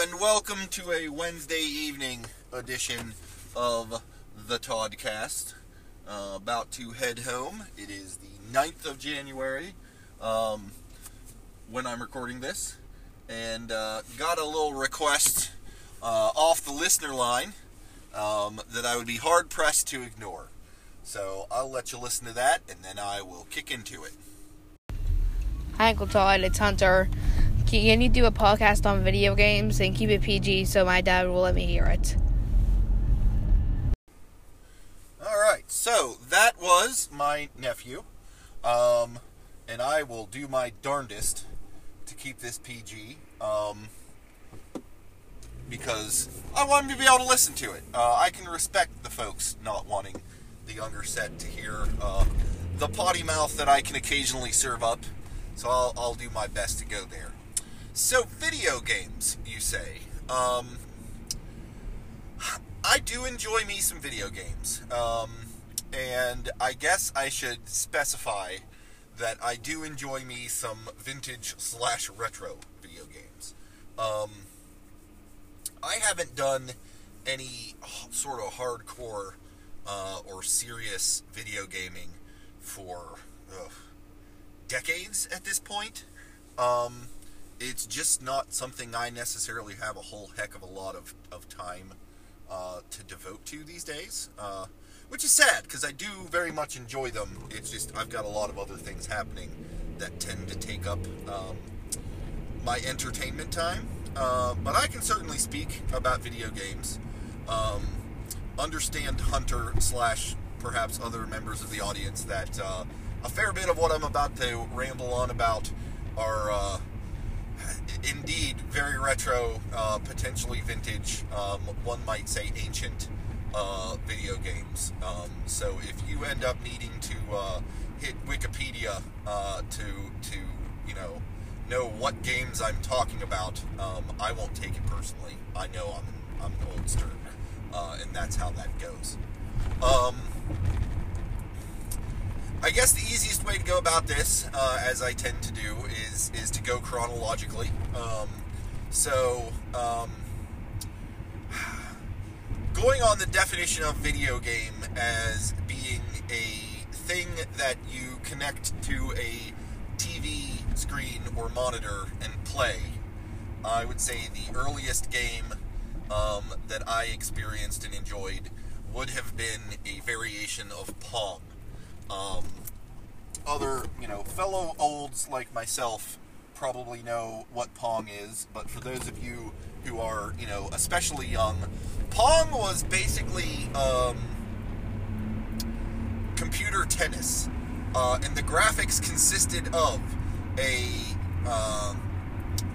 and welcome to a Wednesday evening edition of the Toddcast. Uh, about to head home. It is the 9th of January um, when I'm recording this, and uh, got a little request uh, off the listener line um, that I would be hard pressed to ignore. So I'll let you listen to that, and then I will kick into it. Hi, Uncle Todd. It's Hunter. Can you do a podcast on video games and keep it PG so my dad will let me hear it? All right, so that was my nephew, um, and I will do my darndest to keep this PG um, because I want him to be able to listen to it. Uh, I can respect the folks not wanting the younger set to hear uh, the potty mouth that I can occasionally serve up, so I'll, I'll do my best to go there. So, video games, you say. Um, I do enjoy me some video games. Um, and I guess I should specify that I do enjoy me some vintage slash retro video games. Um, I haven't done any sort of hardcore uh, or serious video gaming for decades at this point. Um, it's just not something I necessarily have a whole heck of a lot of, of time uh, to devote to these days, uh, which is sad because I do very much enjoy them. It's just I've got a lot of other things happening that tend to take up um, my entertainment time. Uh, but I can certainly speak about video games. Um, understand Hunter slash perhaps other members of the audience that uh, a fair bit of what I'm about to ramble on about are uh, indeed very retro, uh, potentially vintage, um, one might say ancient uh, video games. Um, so if you end up needing to uh, hit Wikipedia uh, to to you know know what games I'm talking about, um, I won't take it personally. I know I'm an, I'm an oldster, uh, and that's how that goes. I guess the easiest way to go about this, uh, as I tend to do, is is to go chronologically. Um, so, um, going on the definition of video game as being a thing that you connect to a TV screen or monitor and play, I would say the earliest game um, that I experienced and enjoyed would have been a variation of Pong. Um, other, you know, fellow olds like myself probably know what Pong is, but for those of you who are, you know, especially young, Pong was basically um, computer tennis, uh, and the graphics consisted of a uh,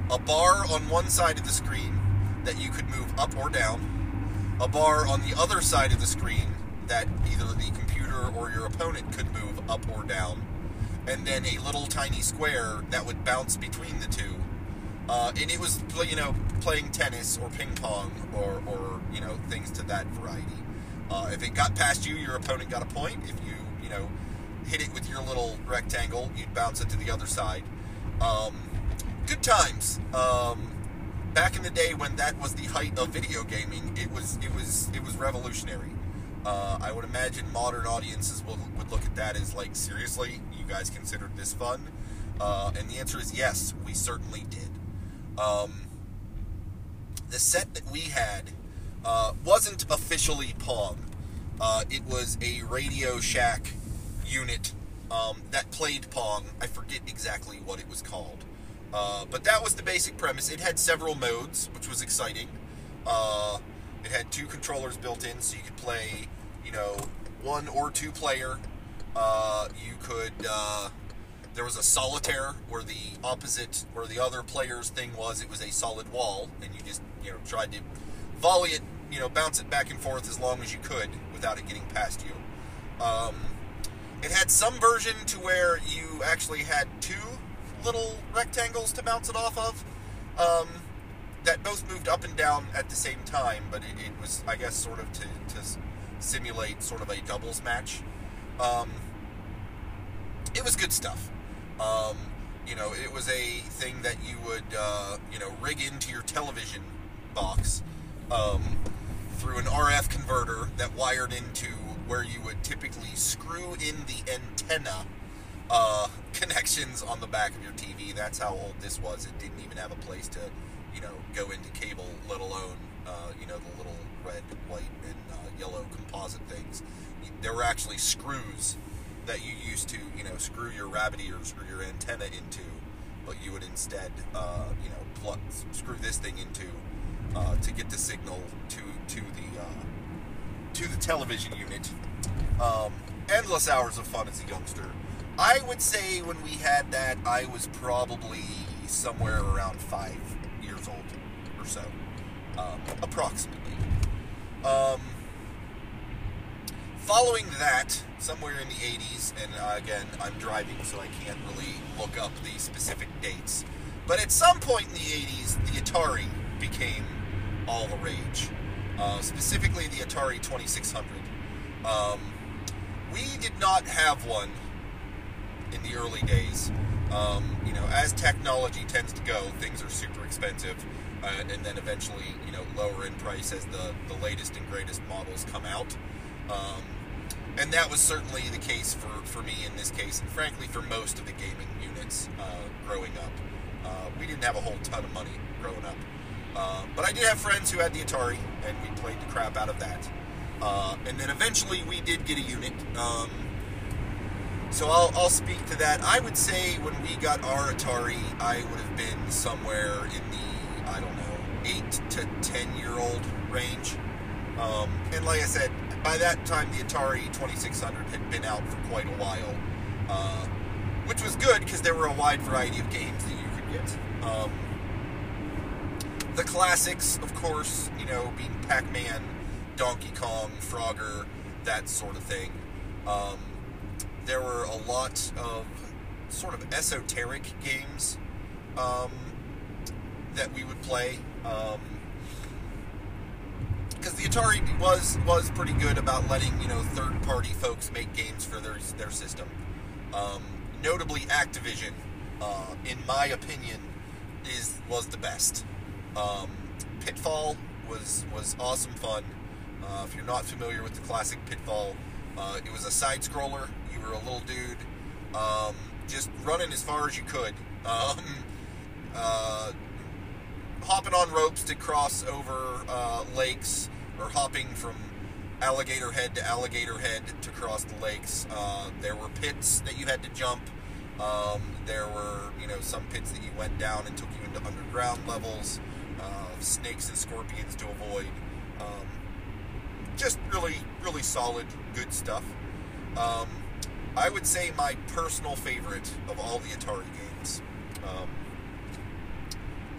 a bar on one side of the screen that you could move up or down, a bar on the other side of the screen that either the computer or your opponent could move up or down, and then a little tiny square that would bounce between the two. Uh, and it was, you know, playing tennis or ping pong or, or you know, things to that variety. Uh, if it got past you, your opponent got a point. If you, you know, hit it with your little rectangle, you'd bounce it to the other side. Um, good times. Um, back in the day when that was the height of video gaming, it was it was it was revolutionary. Uh, I would imagine modern audiences will, would look at that as like, seriously, you guys considered this fun? Uh, and the answer is yes, we certainly did. Um, the set that we had uh, wasn't officially Pong. Uh, it was a Radio Shack unit um, that played Pong. I forget exactly what it was called. Uh, but that was the basic premise. It had several modes, which was exciting. Uh, it had two controllers built in, so you could play, know, one or two player. Uh, you could. Uh, there was a solitaire where the opposite, where the other player's thing was, it was a solid wall, and you just, you know, tried to volley it, you know, bounce it back and forth as long as you could without it getting past you. Um, it had some version to where you actually had two little rectangles to bounce it off of. Um, that both moved up and down at the same time, but it, it was, I guess, sort of to, to, simulate sort of a doubles match. Um, it was good stuff. Um, you know, it was a thing that you would, uh, you know, rig into your television box um, through an RF converter that wired into where you would typically screw in the antenna uh, connections on the back of your TV. That's how old this was. It didn't even have a place to, you know, go into cable, let alone, uh, you know, the little red, white, and uh, yellow composite things. There were actually screws that you used to, you know, screw your rabbit ears or your antenna into, but you would instead, uh, you know, plug, screw this thing into uh, to get the signal to to the uh, to the television unit. Um, endless hours of fun as a youngster. I would say when we had that, I was probably somewhere around five years old or so, um, approximately. Um, following that, somewhere in the 80s, and uh, again, I'm driving, so I can't really look up the specific dates. But at some point in the 80s, the Atari became all the rage. Uh, specifically, the Atari 2600. Um, we did not have one in the early days. Um, you know, as technology tends to go, things are super expensive, uh, and then eventually, you know, lower in price as the, the latest and greatest models come out. Um, and that was certainly the case for, for me in this case, and frankly for most of the gaming units uh, growing up. Uh, we didn't have a whole ton of money growing up. Uh, but I did have friends who had the Atari, and we played the crap out of that. Uh, and then eventually we did get a unit. Um, so I'll, I'll speak to that. I would say when we got our Atari, I would have been somewhere in the, I don't know, 8 to 10 year old range. Um, and like I said, by that time the Atari 2600 had been out for quite a while, uh, which was good because there were a wide variety of games that you could get. Um, the classics, of course, you know, being Pac Man, Donkey Kong, Frogger, that sort of thing. Um, there were a lot of sort of esoteric games um, that we would play. Because the Atari was was pretty good about letting you know third party folks make games for their their system. Um, notably, Activision, uh, in my opinion, is was the best. Um, Pitfall was was awesome fun. Uh, if you're not familiar with the classic Pitfall, uh, it was a side scroller. You were a little dude, um, just running as far as you could, um, uh, hopping on ropes to cross over uh, lakes, or hopping from alligator head to alligator head to cross the lakes. Uh, there were pits that you had to jump. Um, there were, you know, some pits that you went down and took you into underground levels uh, snakes and scorpions to avoid. Um, just really, really solid, good stuff. Um, I would say my personal favorite of all the Atari games um,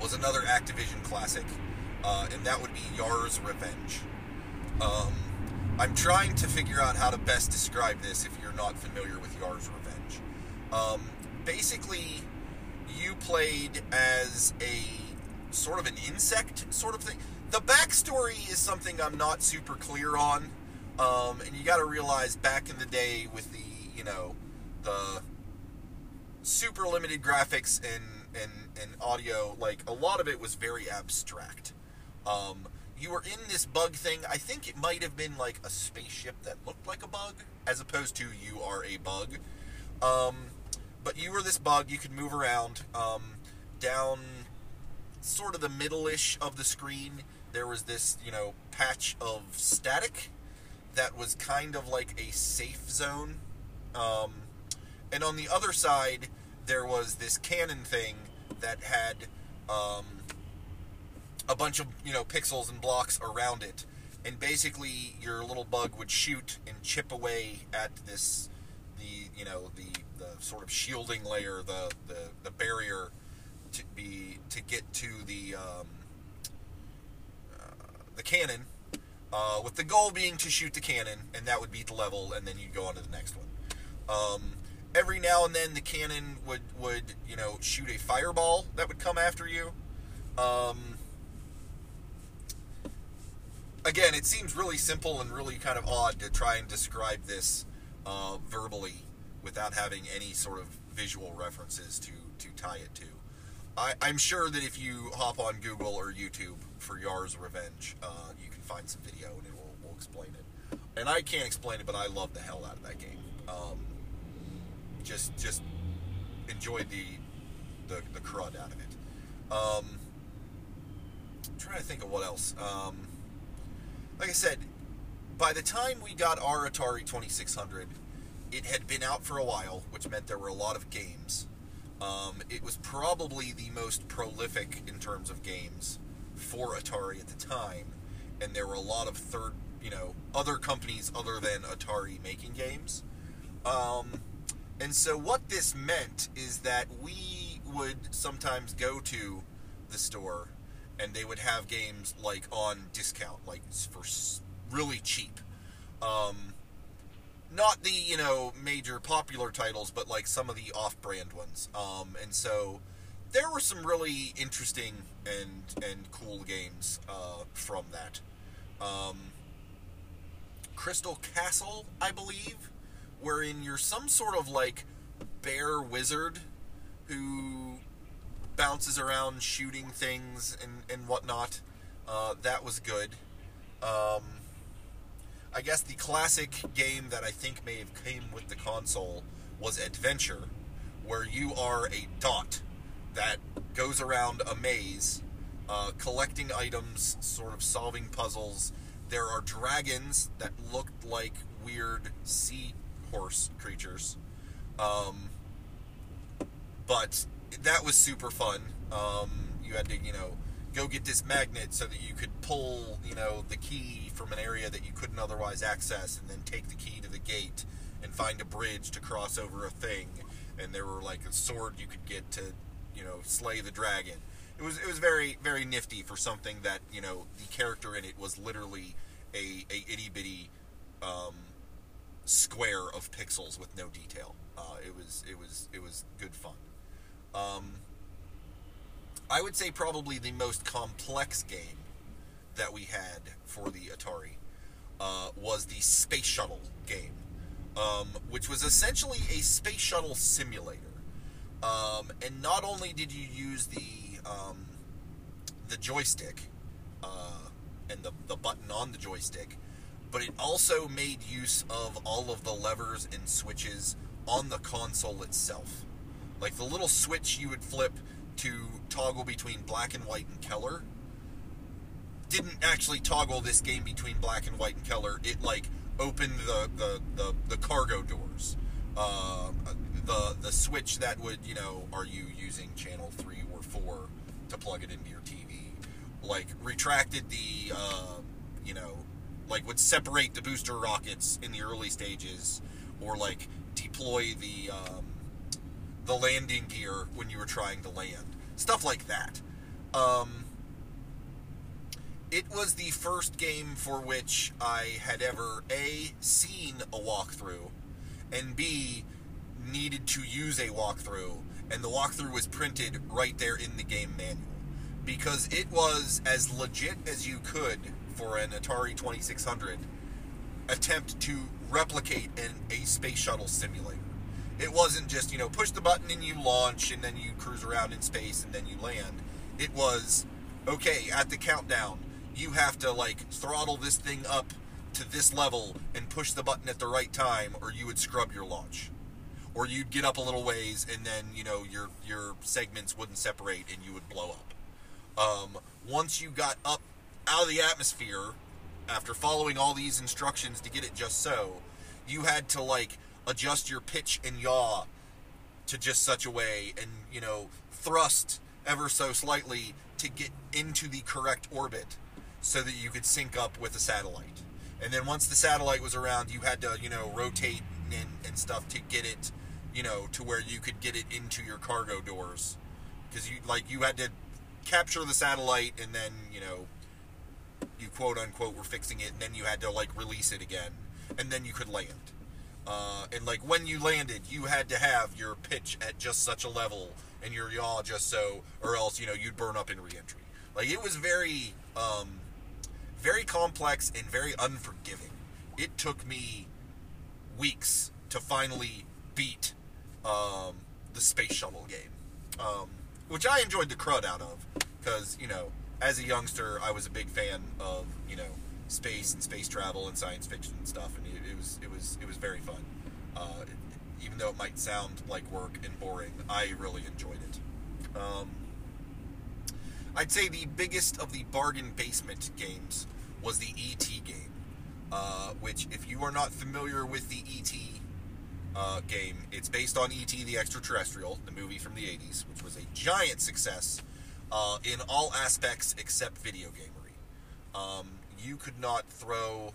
was another Activision classic, uh, and that would be Yars' Revenge. Um, I'm trying to figure out how to best describe this if you're not familiar with Yars' Revenge. Um, basically, you played as a sort of an insect sort of thing. The backstory is something I'm not super clear on, um, and you got to realize back in the day with the you know the super limited graphics and and and audio, like a lot of it was very abstract. Um, you were in this bug thing. I think it might have been like a spaceship that looked like a bug, as opposed to you are a bug. Um, but you were this bug. You could move around um, down sort of the middle-ish of the screen, there was this, you know, patch of static that was kind of like a safe zone. Um, and on the other side, there was this cannon thing that had um, a bunch of, you know, pixels and blocks around it. And basically, your little bug would shoot and chip away at this, the, you know, the, the sort of shielding layer, the, the, the barrier to be to get to the um, uh, the cannon, uh, with the goal being to shoot the cannon, and that would beat the level, and then you'd go on to the next one. Um, every now and then, the cannon would would you know shoot a fireball that would come after you. Um, again, it seems really simple and really kind of odd to try and describe this uh, verbally without having any sort of visual references to to tie it to. I, I'm sure that if you hop on Google or YouTube for Yars' Revenge, uh, you can find some video and it will, will explain it. And I can't explain it, but I love the hell out of that game. Um, just just enjoyed the, the the crud out of it. Um, I'm trying to think of what else. Um, like I said, by the time we got our Atari 2600, it had been out for a while, which meant there were a lot of games. Um, it was probably the most prolific in terms of games for Atari at the time, and there were a lot of third, you know, other companies other than Atari making games. Um, and so what this meant is that we would sometimes go to the store and they would have games like on discount, like for really cheap. Um, not the you know major popular titles, but like some of the off-brand ones. Um, and so there were some really interesting and and cool games uh, from that. Um, Crystal Castle, I believe, wherein you're some sort of like bear wizard who bounces around shooting things and, and whatnot. Uh, that was good. Um, I guess the classic game that I think may have came with the console was Adventure, where you are a dot that goes around a maze, uh, collecting items, sort of solving puzzles. There are dragons that looked like weird sea horse creatures. Um, but that was super fun. Um, you had to, you know, go get this magnet so that you could pull, you know, the key from an area that you couldn't otherwise access, and then take the key to the gate and find a bridge to cross over a thing. And there were like a sword you could get to, you know, slay the dragon. It was it was very very nifty for something that you know the character in it was literally a a itty bitty um, square of pixels with no detail. Uh, it was it was it was good fun. Um, I would say probably the most complex game that we had for the Atari uh, was the Space Shuttle game, um, which was essentially a space shuttle simulator. Um, and not only did you use the um, the joystick uh, and the, the button on the joystick, but it also made use of all of the levers and switches on the console itself. Like the little switch you would flip to toggle between black and white and color didn't actually toggle this game between black and white and color. It like opened the the, the, the cargo doors. Uh, the the switch that would you know are you using channel three or four to plug it into your TV? Like retracted the uh, you know like would separate the booster rockets in the early stages, or like deploy the um, the landing gear when you were trying to land. Stuff like that. Um, it was the first game for which I had ever A, seen a walkthrough, and B, needed to use a walkthrough, and the walkthrough was printed right there in the game manual. Because it was as legit as you could for an Atari 2600 attempt to replicate an, a space shuttle simulator. It wasn't just, you know, push the button and you launch and then you cruise around in space and then you land. It was, okay, at the countdown, you have to, like, throttle this thing up to this level and push the button at the right time or you would scrub your launch. Or you'd get up a little ways and then, you know, your, your segments wouldn't separate and you would blow up. Um, once you got up out of the atmosphere, after following all these instructions to get it just so, you had to, like, adjust your pitch and yaw to just such a way and, you know, thrust ever so slightly to get into the correct orbit so that you could sync up with the satellite. And then once the satellite was around, you had to, you know, rotate and, and stuff to get it, you know, to where you could get it into your cargo doors. Because you, like, you had to capture the satellite and then, you know, you quote unquote were fixing it and then you had to, like, release it again. And then you could land. Uh, and like when you landed, you had to have your pitch at just such a level and your yaw just so, or else you know you'd burn up in reentry. Like it was very, um, very complex and very unforgiving. It took me weeks to finally beat um, the space shuttle game. Um, which I enjoyed the crud out of, because you know, as a youngster, I was a big fan of you know space and space travel and science fiction and stuff, and it, it was it was it was very fun. Uh, even though it might sound like work and boring, I really enjoyed it. Um, I'd say the biggest of the bargain basement games was the ET game, uh, which, if you are not familiar with the ET uh, game, it's based on ET the Extraterrestrial, the movie from the 80s, which was a giant success uh, in all aspects except video gamery. Um, you could not throw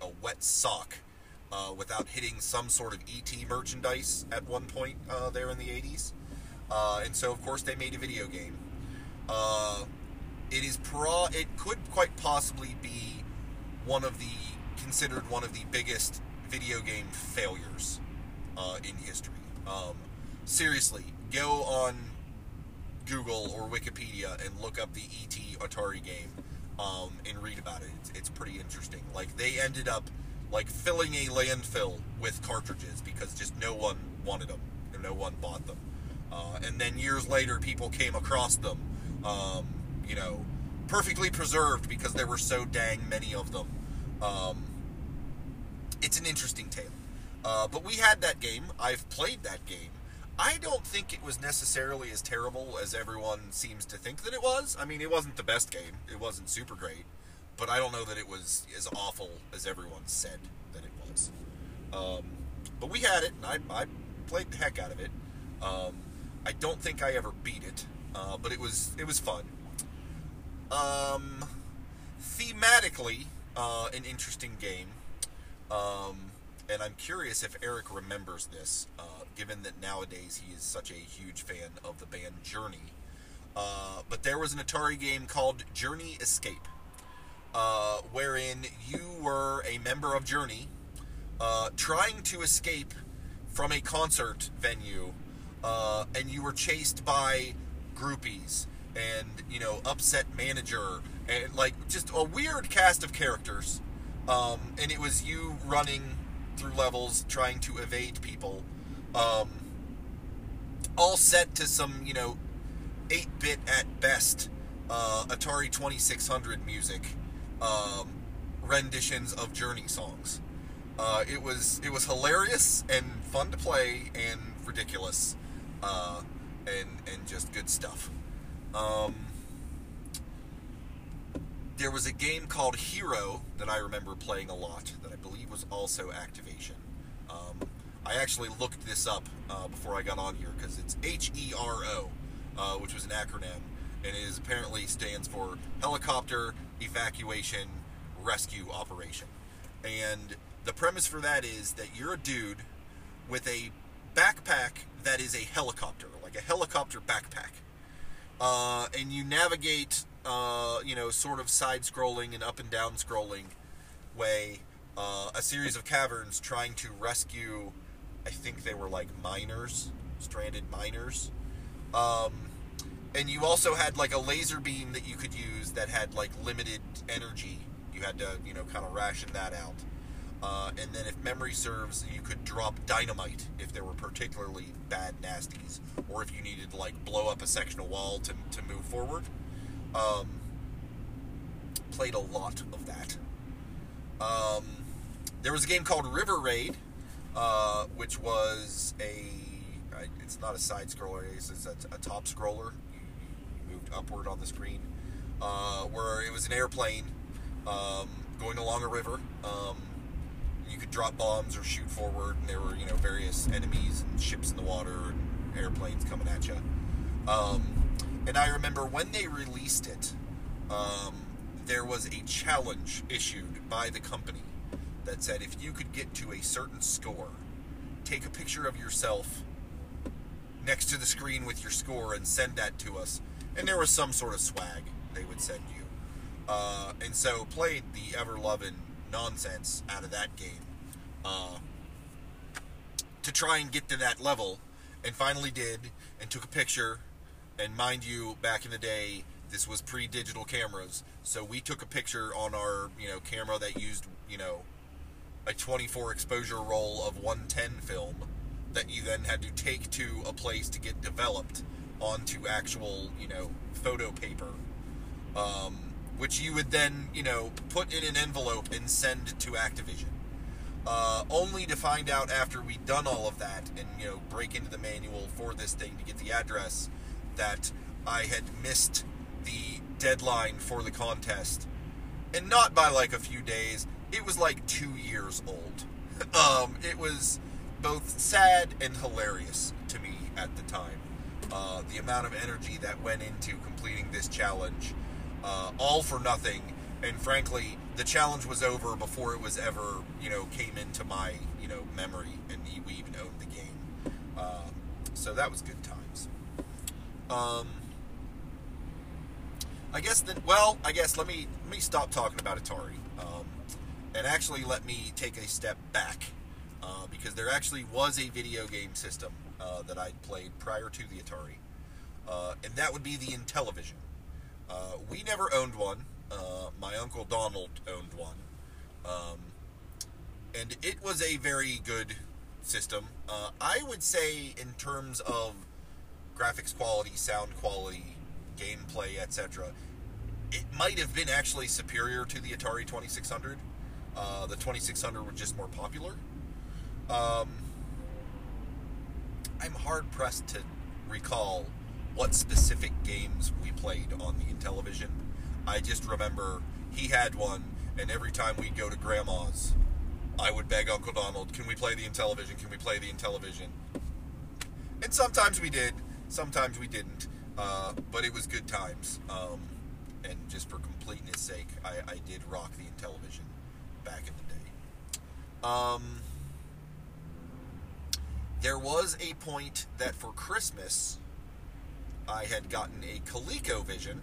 a wet sock uh, without hitting some sort of ET merchandise at one point uh, there in the 80s. Uh, and so, of course, they made a video game. Uh, it is pro. It could quite possibly be one of the considered one of the biggest video game failures uh, in history. Um, seriously, go on Google or Wikipedia and look up the ET Atari game um, and read about it. It's, it's pretty interesting. Like they ended up like filling a landfill with cartridges because just no one wanted them and no one bought them. Uh, and then years later, people came across them, um, you know, perfectly preserved because there were so dang many of them. Um, it's an interesting tale. Uh, but we had that game. I've played that game. I don't think it was necessarily as terrible as everyone seems to think that it was. I mean, it wasn't the best game. It wasn't super great but I don't know that it was as awful as everyone said that it was. Um, but we had it, and I, I, played the heck out of it. Um, I don't think I ever beat it, uh, but it was it was fun. Um, thematically, uh, an interesting game, um, and I'm curious if Eric remembers this, uh, given that nowadays he is such a huge fan of the band Journey. Uh, but there was an Atari game called Journey Escape uh, wherein you were a member of Journey uh, trying to escape from a concert venue, uh, and you were chased by groupies and you know upset manager and like just a weird cast of characters. Um, and it was you running through levels trying to evade people, um, all set to some you know 8-bit at best uh, Atari 2600 music um, renditions of Journey songs. Uh, it was it was hilarious and fun to play and ridiculous, uh, and and just good stuff. Um, there was a game called Hero that I remember playing a lot that I believe was also Activision. Um, I actually looked this up uh, before I got on here because it's H E R O, uh, which was an acronym and it is apparently stands for Helicopter Evacuation Rescue Operation. And the premise for that is that you're a dude with a backpack that is a helicopter, like a helicopter backpack. Uh, and you navigate, uh, you know, sort of side scrolling and up and down scrolling way uh, a series of caverns trying to rescue, I think they were like miners, stranded miners. Um, and you also had like a laser beam that you could use that had like limited energy. You had to, you know, kind of ration that out. Uh, and then, if memory serves, you could drop dynamite if there were particularly bad nasties, or if you needed to like blow up a section of wall to, to move forward. Um, played a lot of that. Um, there was a game called River Raid, uh, which was a it's not a side scroller, it's a, a top scroller Moved upward on the screen, uh, where it was an airplane um, going along a river. Um, you could drop bombs or shoot forward, and there were you know various enemies and ships in the water and airplanes coming at you. Um, and I remember when they released it, um, there was a challenge issued by the company that said if you could get to a certain score, take a picture of yourself next to the screen with your score and send that to us and there was some sort of swag they would send you. Uh, and so played the ever loving nonsense out of that game uh, to try and get to that level, and finally did, and took a picture. And mind you, back in the day, this was pre-digital cameras, so we took a picture on our you know camera that used you know a 24 exposure roll of 110 film that you then had to take to a place to get developed onto actual, you know, photo paper, um, which you would then, you know, put in an envelope and send to Activision. Uh, only to find out after we'd done all of that and, you know, break into the manual for this thing to get the address that I had missed the deadline for the contest. And not by like a few days, it was like two years old. um, it was both sad and hilarious to me at the time. Uh, the amount of energy that went into completing this challenge, uh, all for nothing. And frankly, the challenge was over before it was ever, you know, came into my, you know, memory and we even owned the game. Um, so that was good times. Um, I guess then, well, I guess let me let me stop talking about Atari, and actually let me take a step back uh, because there actually was a video game system uh, that I'd played prior to the Atari, uh, and that would be the Intellivision. Uh, we never owned one. Uh, my uncle Donald owned one, um, and it was a very good system. Uh, I would say, in terms of graphics quality, sound quality, gameplay, etc., it might have been actually superior to the Atari 2600. Uh, the 2600 was just more popular. Um, I'm hard pressed to recall what specific games we played on the Intellivision. I just remember he had one, and every time we'd go to Grandma's, I would beg Uncle Donald, "Can we play the Intellivision? Can we play the Intellivision?" And sometimes we did, sometimes we didn't, uh, but it was good times. Um, and just for completeness sake, I, I did rock the Intellivision back in the day. Um, there was a point that for Christmas, I had gotten a ColecoVision,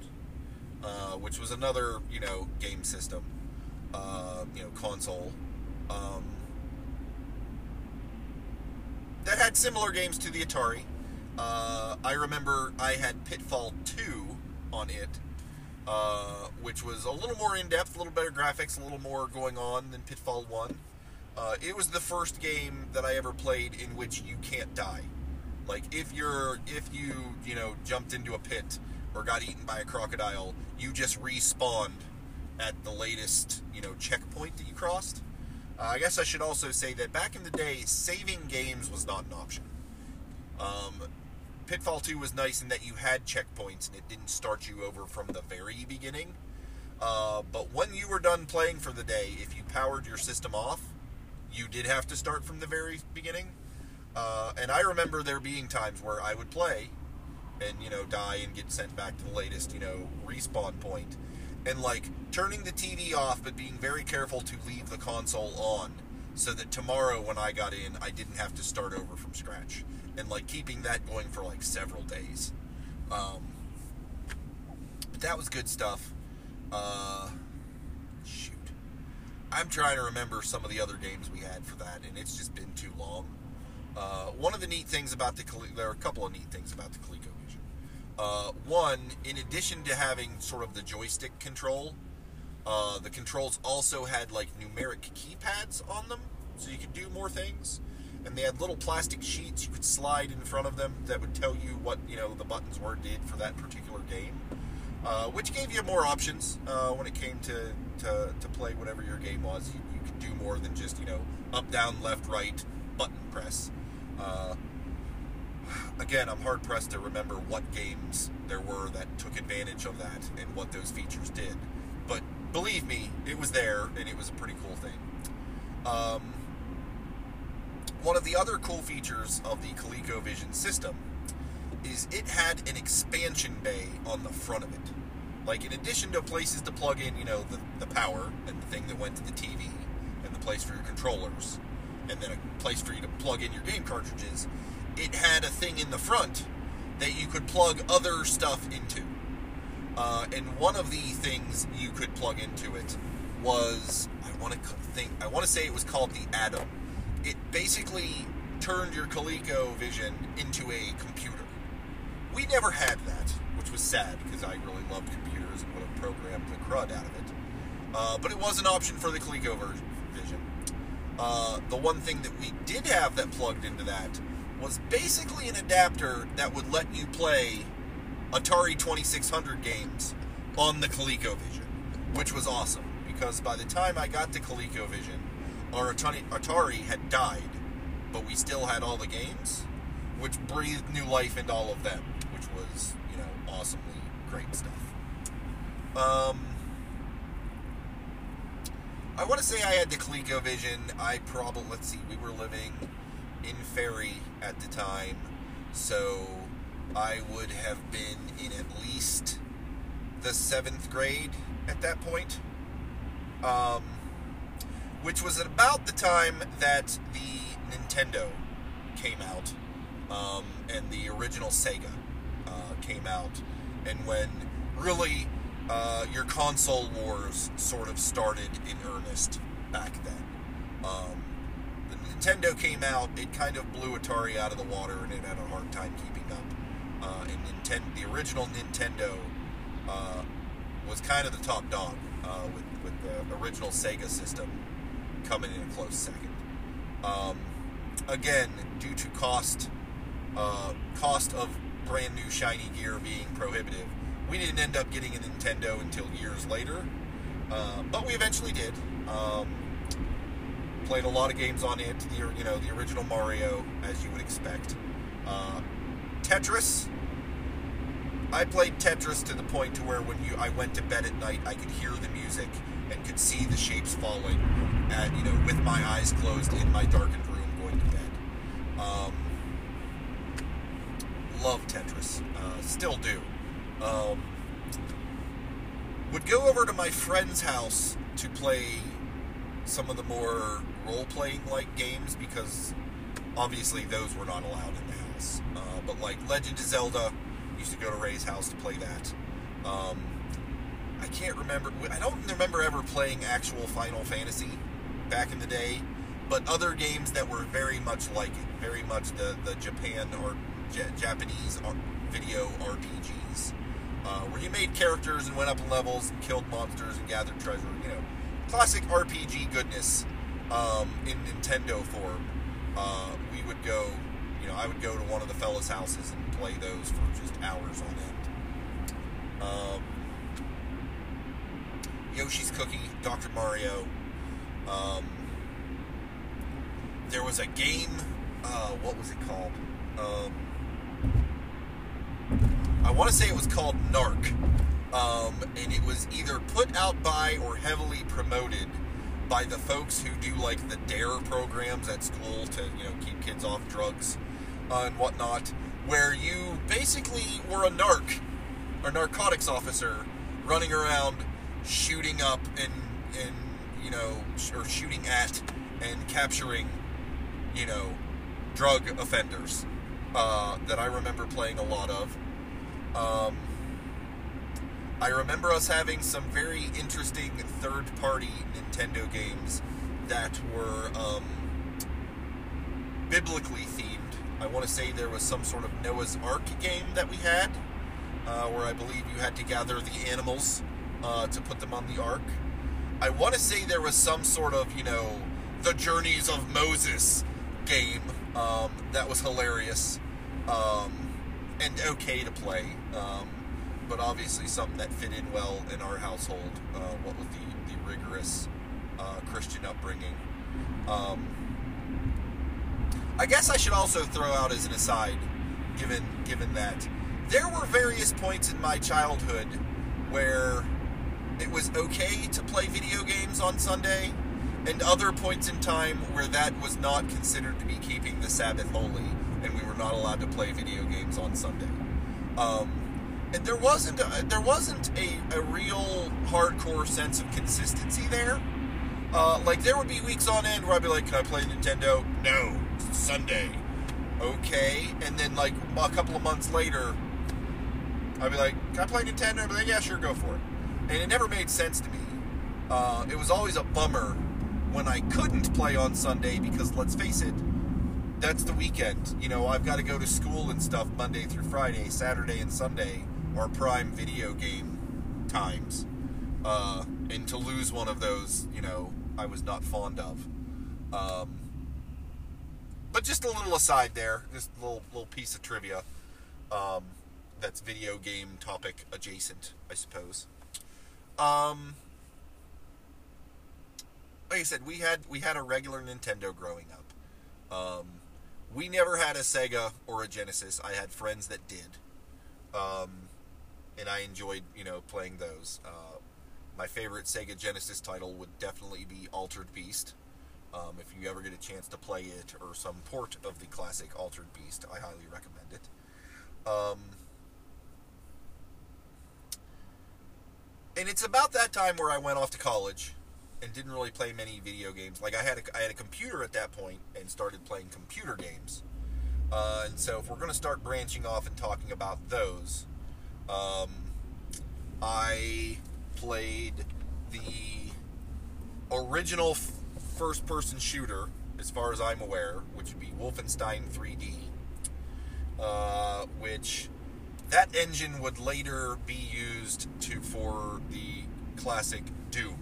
uh, which was another, you know, game system, uh, you know, console, um, that had similar games to the Atari. Uh, I remember I had Pitfall 2 on it, uh, which was a little more in depth, a little better graphics, a little more going on than Pitfall 1. Uh, it was the first game that I ever played in which you can't die. Like if you're if you you know jumped into a pit or got eaten by a crocodile, you just respawned at the latest you know checkpoint that you crossed. Uh, I guess I should also say that back in the day, saving games was not an option. Um, Pitfall 2 was nice in that you had checkpoints and it didn't start you over from the very beginning. Uh, but when you were done playing for the day, if you powered your system off, you did have to start from the very beginning. Uh, and I remember there being times where I would play and, you know, die and get sent back to the latest, you know, respawn point. And, like, turning the TV off, but being very careful to leave the console on so that tomorrow when I got in, I didn't have to start over from scratch. And, like, keeping that going for, like, several days. Um, but that was good stuff. Uh. I'm trying to remember some of the other games we had for that, and it's just been too long. Uh, one of the neat things about the there are a couple of neat things about the ColecoVision. Uh, one, in addition to having sort of the joystick control, uh, the controls also had like numeric keypads on them, so you could do more things. And they had little plastic sheets you could slide in front of them that would tell you what you know the buttons were did for that particular game, uh, which gave you more options uh, when it came to, to, to play whatever your game was. You, you could do more than just you know up, down, left, right, button press. Uh, again, I'm hard pressed to remember what games there were that took advantage of that and what those features did. But believe me, it was there and it was a pretty cool thing. Um, one of the other cool features of the ColecoVision system is it had an expansion bay on the front of it. Like, in addition to places to plug in, you know, the, the power and the thing that went to the TV and the place for your controllers, and then a place for you to plug in your game cartridges, it had a thing in the front that you could plug other stuff into. Uh, and one of the things you could plug into it was I want to think I want to say it was called the Adam. It basically turned your ColecoVision into a computer. We never had that, which was sad because I really loved computers and would have programmed the crud out of it. Uh, but it was an option for the ColecoVision. Uh, the one thing that we did have that plugged into that was basically an adapter that would let you play Atari 2600 games on the ColecoVision, which was awesome because by the time I got to ColecoVision, our Atari, had died, but we still had all the games, which breathed new life into all of them, was, you know, awesomely great stuff. Um, I want to say I had the ColecoVision. I probably, let's see, we were living in Ferry at the time, so I would have been in at least the seventh grade at that point. Um, which was about the time that the Nintendo came out, um, and the original Sega came out, and when really uh, your console wars sort of started in earnest back then. Um, the Nintendo came out, it kind of blew Atari out of the water, and it had a hard time keeping up. Uh, and Nintendo, the original Nintendo uh, was kind of the top dog uh, with, with the original Sega system coming in a close second. Um, again, due to cost, uh, cost of brand new shiny gear being prohibitive, we didn't end up getting a Nintendo until years later, uh, but we eventually did. Um, played a lot of games on it. The you know the original Mario, as you would expect. Uh, Tetris. I played Tetris to the point to where when you I went to bed at night, I could hear the music and could see the shapes falling, at you know with my eyes closed in my darkened room going to bed. Um, love Tetris, uh, still do. Um, would go over to my friend's house to play some of the more role playing like games because obviously those were not allowed in the house. Uh, but like Legend of Zelda, used to go to Ray's house to play that. Um, I can't remember. I don't remember ever playing actual Final Fantasy back in the day, but other games that were very much like it, very much the the Japan or Japanese video RPGs, uh, where you made characters and went up in levels and killed monsters and gathered treasure. You know, classic RPG goodness um, in Nintendo form. Uh, we would go, you know, I would go to one of the fellas' houses and play those for just hours on end. Um, Yoshi's Cookie, Dr. Mario. Um, there was a game. Uh, what was it called? Um, I want to say it was called Narc, um, and it was either put out by or heavily promoted by the folks who do like the Dare programs at school to you know keep kids off drugs uh, and whatnot, where you basically were a narc or narcotics officer running around shooting up and and you know or shooting at and capturing you know drug offenders uh, that I remember playing a lot of. Um, I remember us having some very interesting third-party Nintendo games that were um, biblically themed. I want to say there was some sort of Noah's Ark game that we had, uh, where I believe you had to gather the animals uh, to put them on the ark. I want to say there was some sort of, you know, the Journeys of Moses game um, that was hilarious um, and okay to play, um, but obviously something that fit in well in our household. Uh, what with the, the rigorous uh, Christian upbringing. Um, I guess I should also throw out as an aside, given given that there were various points in my childhood where it was okay to play video games on Sunday, and other points in time where that was not considered to be keeping the Sabbath holy, and we were not allowed to play video games on Sunday. Um, and there wasn't a, there wasn't a, a real hardcore sense of consistency there. Uh, like there would be weeks on end where I'd be like, "Can I play Nintendo?" No, Sunday. Okay, and then like a couple of months later, I'd be like, "Can I play Nintendo?" I'd be like, "Yeah, sure, go for it." and it never made sense to me. Uh, it was always a bummer when I couldn't play on Sunday because let's face it, that's the weekend. You know, I've got to go to school and stuff Monday through Friday, Saturday and Sunday are prime video game times. Uh, and to lose one of those, you know, I was not fond of. Um, but just a little aside there, just a little little piece of trivia. Um, that's video game topic adjacent, I suppose. Um, like I said, we had we had a regular Nintendo growing up. Um, we never had a Sega or a Genesis. I had friends that did, um, and I enjoyed you know playing those. Uh, my favorite Sega Genesis title would definitely be Altered Beast. Um, if you ever get a chance to play it or some port of the classic Altered Beast, I highly recommend it. Um, and it's about that time where I went off to college and didn't really play many video games. Like I had a, I had a computer at that point and started playing computer games. Uh, and so if we're going to start branching off and talking about those, um, I played the original f- first-person shooter, as far as I'm aware, which would be Wolfenstein 3D, uh, which that engine would later be used to for the classic Doom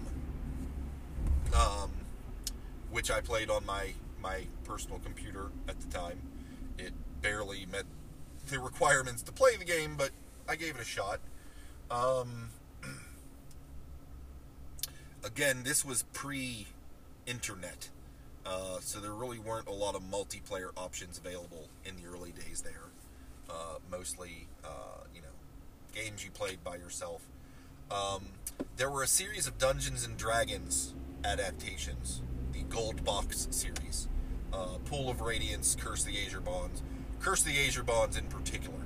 um, which I played on my my personal computer at the time. It barely met the requirements to play the game, but I gave it a shot. Um, again, this was pre-internet, uh, so there really weren't a lot of multiplayer options available in the early days there. Uh, mostly, uh, you know, games you played by yourself. Um, there were a series of Dungeons and Dragons adaptations, the Gold Box series, uh, Pool of Radiance, Curse the Azure Bonds, Curse the Azure Bonds in particular.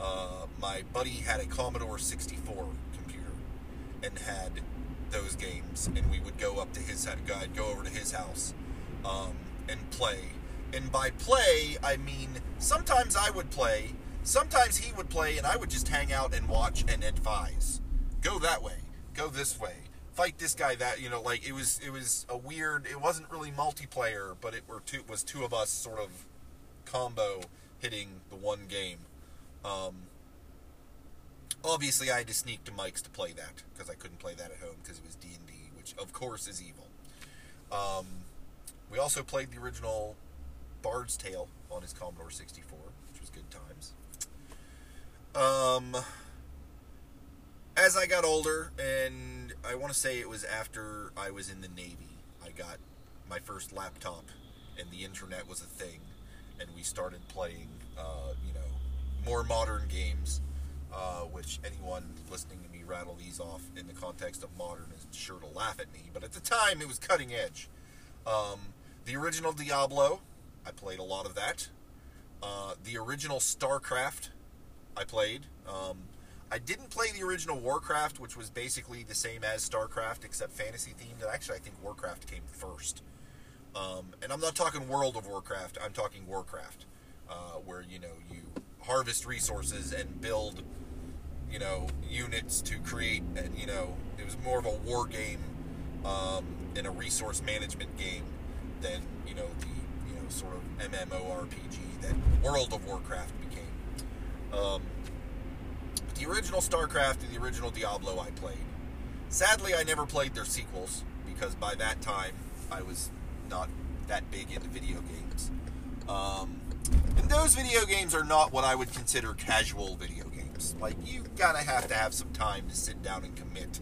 Uh, my buddy had a Commodore 64 computer and had those games, and we would go up to his I'd go over to his house um, and play. And by play, I mean sometimes I would play, sometimes he would play, and I would just hang out and watch and advise. Go that way, go this way, fight this guy that you know like it was it was a weird it wasn't really multiplayer but it were two was two of us sort of combo hitting the one game. Um, obviously I had to sneak to Mike's to play that because I couldn't play that at home because it was D&D which of course is evil. Um, we also played the original Bard's Tale on his Commodore 64 which was good times. Um, as I got older and I want to say it was after I was in the Navy. I got my first laptop, and the internet was a thing, and we started playing, uh, you know, more modern games. Uh, which anyone listening to me rattle these off in the context of modern is sure to laugh at me. But at the time, it was cutting edge. Um, the original Diablo, I played a lot of that. Uh, the original StarCraft, I played. Um, I didn't play the original Warcraft, which was basically the same as StarCraft except fantasy themed. Actually, I think Warcraft came first. Um, and I'm not talking World of Warcraft. I'm talking Warcraft, uh, where you know you harvest resources and build, you know, units to create. And you know, it was more of a war game um, and a resource management game than you know the you know sort of MMORPG that World of Warcraft became. Um, the original StarCraft and the original Diablo I played. Sadly, I never played their sequels because by that time I was not that big into video games. Um, and those video games are not what I would consider casual video games. Like, you gotta have to have some time to sit down and commit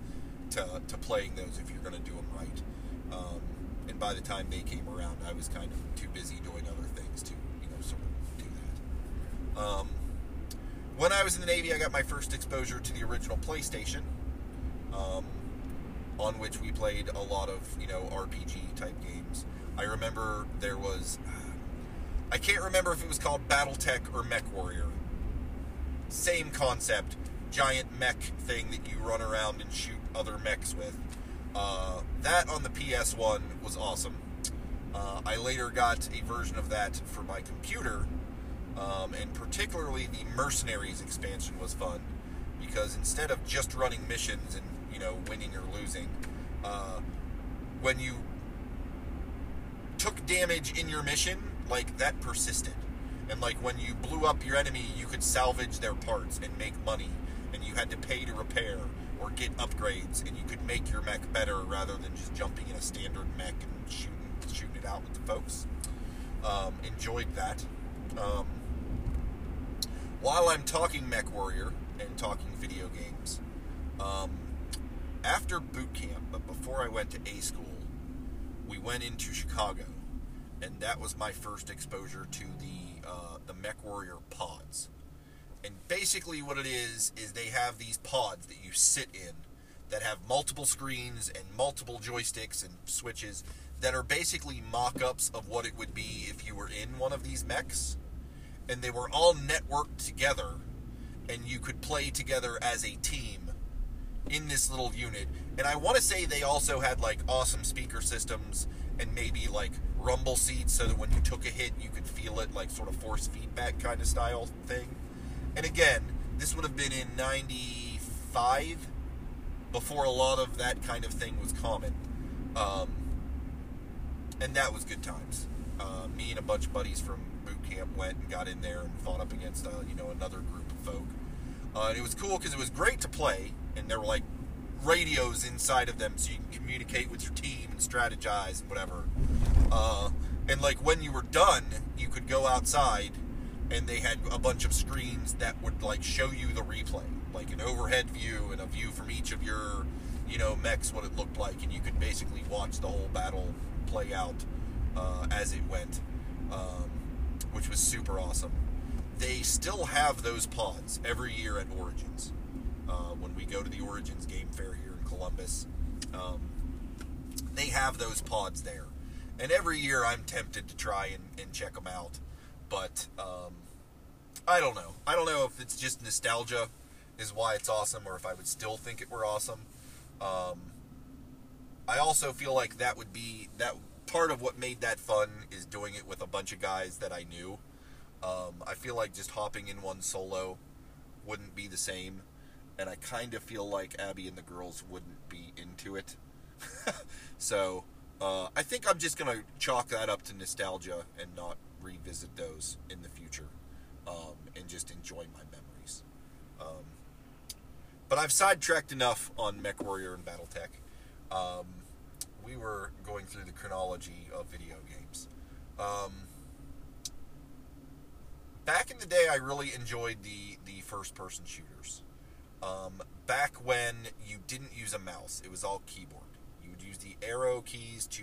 to, to playing those if you're gonna do them right. Um, and by the time they came around, I was kind of too busy doing other things to, you know, sort of do that. Um, when I was in the Navy, I got my first exposure to the original PlayStation, um, on which we played a lot of, you know, RPG type games. I remember there was, I can't remember if it was called Battletech or Mech Warrior. Same concept, giant mech thing that you run around and shoot other mechs with. Uh, that on the PS1 was awesome. Uh, I later got a version of that for my computer um, and particularly the Mercenaries expansion was fun because instead of just running missions and you know winning or losing, uh, when you took damage in your mission, like that persisted, and like when you blew up your enemy, you could salvage their parts and make money, and you had to pay to repair or get upgrades, and you could make your mech better rather than just jumping in a standard mech and shooting shooting it out with the folks. Um, enjoyed that. Um, while I'm talking MechWarrior and talking video games, um, after boot camp, but before I went to A school, we went into Chicago, and that was my first exposure to the uh, the MechWarrior pods. And basically, what it is is they have these pods that you sit in that have multiple screens and multiple joysticks and switches that are basically mock-ups of what it would be if you were in one of these mechs and they were all networked together and you could play together as a team in this little unit. And i want to say they also had like awesome speaker systems and maybe like rumble seats so that when you took a hit you could feel it like sort of force feedback kind of style thing. And again this would have been in 95 before a lot of that kind of thing was common. Um, and that was good times. Uh, me and a bunch of buddies from went and got in there and fought up against uh, you know another group of folk. Uh, and it was cool because it was great to play, and there were like radios inside of them, so you can communicate with your team and strategize and whatever. Uh, and like when you were done, you could go outside, and they had a bunch of screens that would like show you the replay, like an overhead view and a view from each of your you know mechs what it looked like, and you could basically watch the whole battle play out uh, as it went. Um, which was super awesome. They still have those pods every year at Origins. Uh, when we go to the Origins Game Fair here in Columbus, um, they have those pods there. And every year I'm tempted to try and, and check them out. But um, I don't know. I don't know if it's just nostalgia is why it's awesome or if I would still think it were awesome. Um, I also feel like that would be that part of what made that fun is doing it with a bunch of guys that I knew. Um, I feel like just hopping in one solo wouldn't be the same, and I kind of feel like Abby and the girls wouldn't be into it. so uh, I think I'm just gonna chalk that up to nostalgia and not revisit those in the future, um, and just enjoy my memories. Um, but I've sidetracked enough on MechWarrior and BattleTech. Um, we were going through the chronology of video games. Um, back in the day, I really enjoyed the the first person shooters. Um, back when you didn't use a mouse, it was all keyboard. You would use the arrow keys to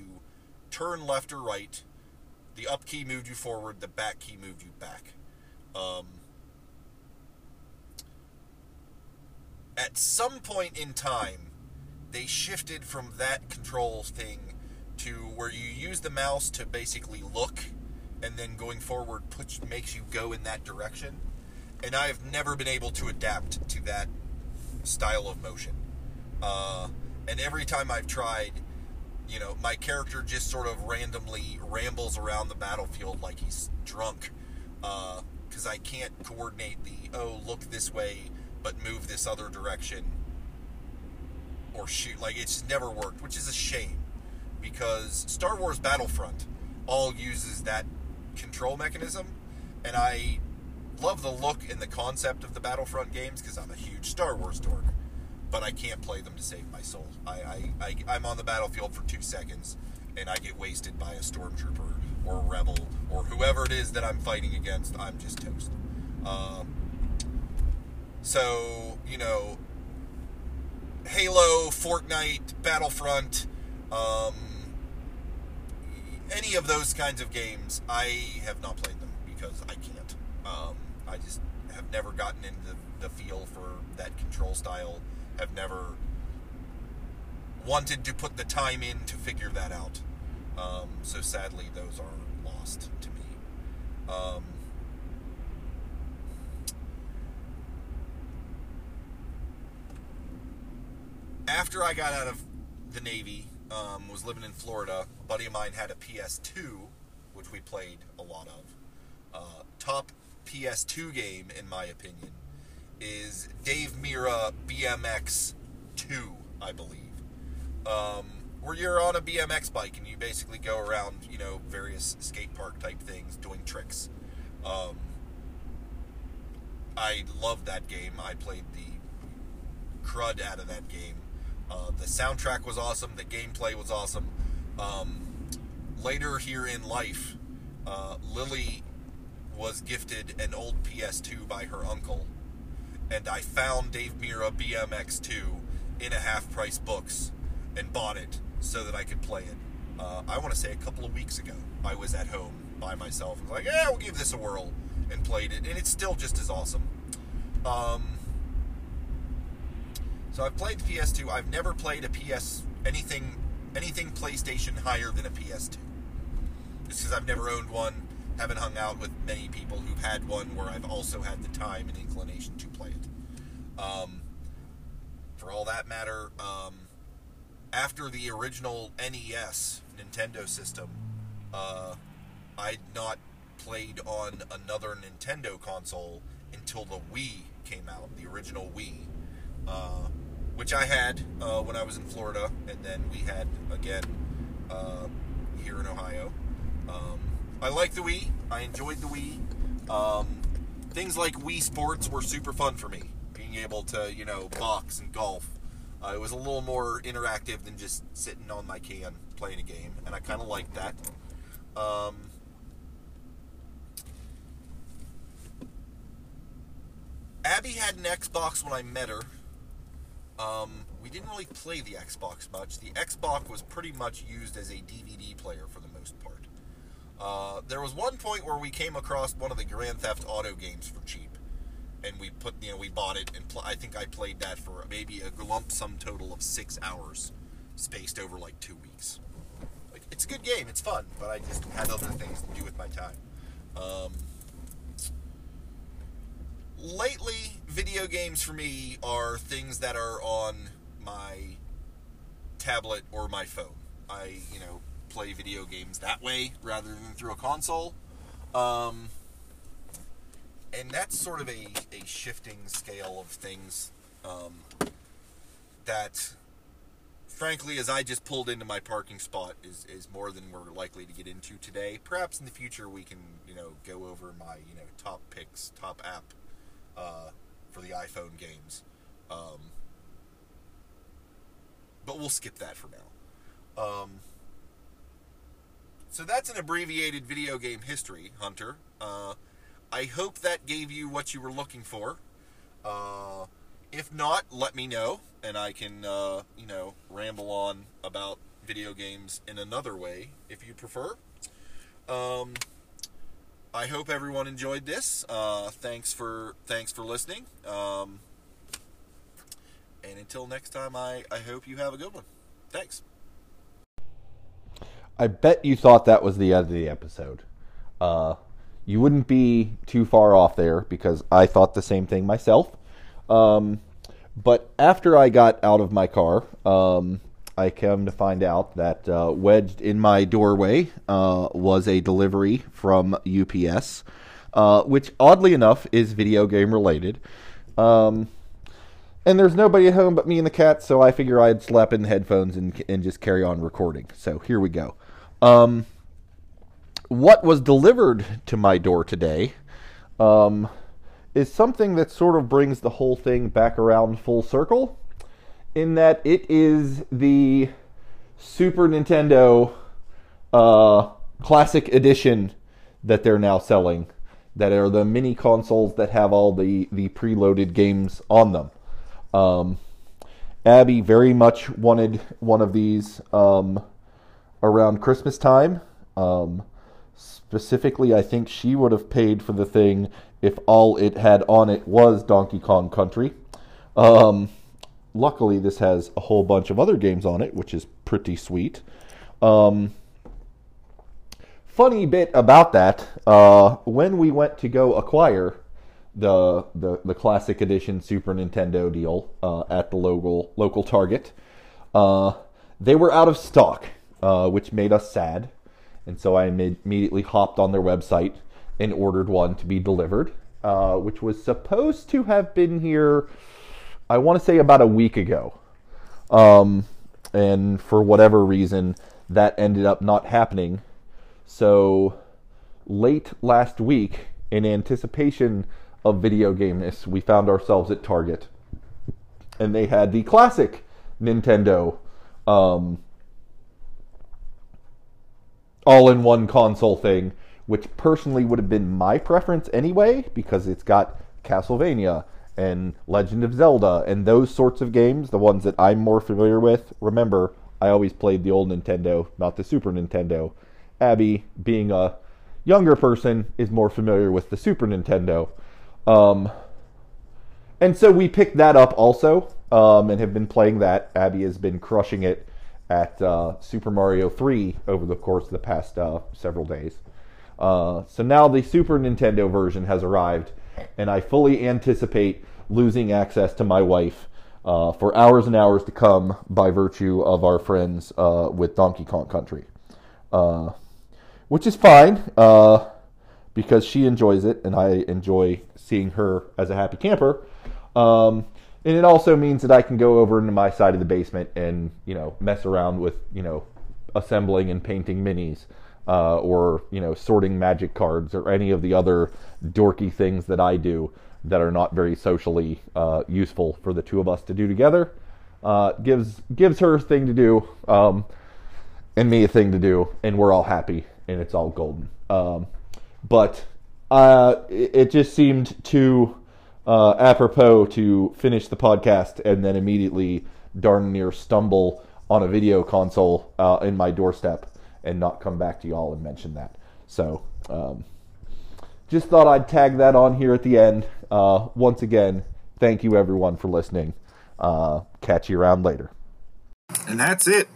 turn left or right. The up key moved you forward. The back key moved you back. Um, at some point in time, they shifted from that control thing to where you use the mouse to basically look and then going forward push makes you go in that direction. And i've never been able to adapt to that style of motion. Uh, and every time i've tried you know my character just sort of randomly rambles around the battlefield like he's drunk because uh, i can't coordinate the oh look this way but move this other direction or shoot. Like it's never worked, which is a shame because Star Wars Battlefront all uses that control mechanism, and I love the look and the concept of the Battlefront games because I'm a huge Star Wars dork. But I can't play them to save my soul. I, I, I I'm on the battlefield for two seconds, and I get wasted by a stormtrooper or a rebel or whoever it is that I'm fighting against. I'm just toast. Uh, so you know, Halo, Fortnite, Battlefront, um, any of those kinds of games, I have not played them because I can't. Um, I just have never gotten into the feel for that control style. Have never wanted to put the time in to figure that out. Um, so sadly, those are lost to me. Um, after I got out of the Navy, um, was living in Florida, a buddy of mine had a PS2, which we played a lot of. Uh, top PS2 game, in my opinion, is Dave Mirra BMX 2, I believe. Um, where you're on a BMX bike and you basically go around, you know, various skate park type things doing tricks. Um, I loved that game. I played the crud out of that game. Uh, the soundtrack was awesome. The gameplay was awesome. Um, later here in life, uh, Lily was gifted an old PS2 by her uncle, and I found Dave Mirra BMX2 in a half price books and bought it so that I could play it. Uh, I want to say a couple of weeks ago, I was at home by myself. Was like, yeah, we'll give this a whirl, and played it, and it's still just as awesome. Um, so I've played PS2. I've never played a PS anything anything PlayStation higher than a PS2. Just because I've never owned one, haven't hung out with many people who've had one where I've also had the time and inclination to play it. Um, for all that matter, um, after the original NES Nintendo system, uh, I'd not played on another Nintendo console until the Wii came out, the original Wii, which I had uh, when I was in Florida, and then we had again uh, here in Ohio. Um, I like the Wii. I enjoyed the Wii. Um, things like Wii Sports were super fun for me. Being able to, you know, box and golf. Uh, it was a little more interactive than just sitting on my can playing a game, and I kind of liked that. Um, Abby had an Xbox when I met her. Um, we didn't really play the Xbox much. The Xbox was pretty much used as a DVD player for the most part. Uh, there was one point where we came across one of the Grand Theft Auto games for cheap, and we put, you know, we bought it, and pl- I think I played that for maybe a lump sum total of six hours, spaced over like two weeks. Like, it's a good game, it's fun, but I just had other things to do with my time. Um, lately, video games for me are things that are on my tablet or my phone. I, you know, play video games that way rather than through a console. Um, and that's sort of a, a shifting scale of things um, that, frankly, as I just pulled into my parking spot, is, is more than we're likely to get into today. Perhaps in the future we can, you know, go over my, you know, top picks, top app iPhone games. Um, but we'll skip that for now. Um, so that's an abbreviated video game history, Hunter. Uh, I hope that gave you what you were looking for. Uh, if not, let me know, and I can, uh, you know, ramble on about video games in another way if you prefer. Um, I hope everyone enjoyed this. Uh, thanks for thanks for listening. Um, and until next time, I, I hope you have a good one. Thanks. I bet you thought that was the end of the episode. Uh, you wouldn't be too far off there because I thought the same thing myself. Um, but after I got out of my car, um, I came to find out that uh, wedged in my doorway uh, was a delivery from UPS, uh, which oddly enough is video game related. Um, and there's nobody at home but me and the cat, so I figure I'd slap in the headphones and, and just carry on recording. So here we go. Um, what was delivered to my door today um, is something that sort of brings the whole thing back around full circle, in that it is the Super Nintendo uh, Classic Edition that they're now selling. That are the mini consoles that have all the, the preloaded games on them. Um, Abby very much wanted one of these um, around Christmas time. Um, specifically, I think she would have paid for the thing if all it had on it was Donkey Kong Country. Um, luckily, this has a whole bunch of other games on it, which is pretty sweet. Um, funny bit about that, uh, when we went to go acquire the the, the classic edition Super Nintendo deal uh, at the local local Target. Uh, they were out of stock, uh, which made us sad, and so I immediately hopped on their website and ordered one to be delivered, uh, which was supposed to have been here. I want to say about a week ago, um, and for whatever reason, that ended up not happening. So late last week, in anticipation of video gameness, we found ourselves at Target, and they had the classic Nintendo um, all-in-one console thing which personally would have been my preference anyway, because it's got Castlevania and Legend of Zelda and those sorts of games, the ones that I'm more familiar with. Remember, I always played the old Nintendo, not the Super Nintendo. Abby, being a younger person, is more familiar with the Super Nintendo. Um, and so we picked that up also um, and have been playing that. Abby has been crushing it at uh, Super Mario 3 over the course of the past uh, several days. Uh, so now the Super Nintendo version has arrived, and I fully anticipate losing access to my wife uh, for hours and hours to come by virtue of our friends uh, with Donkey Kong Country. Uh, which is fine because she enjoys it, and I enjoy seeing her as a happy camper. Um, and it also means that I can go over into my side of the basement and you know mess around with you know assembling and painting minis, uh, or you know sorting magic cards or any of the other dorky things that I do that are not very socially uh, useful for the two of us to do together. Uh, gives gives her a thing to do, um, and me a thing to do, and we're all happy, and it's all golden. Um, but uh, it, it just seemed too uh, apropos to finish the podcast and then immediately darn near stumble on a video console uh, in my doorstep and not come back to y'all and mention that. So, um, just thought I'd tag that on here at the end. Uh, once again, thank you everyone for listening. Uh, catch you around later. And that's it.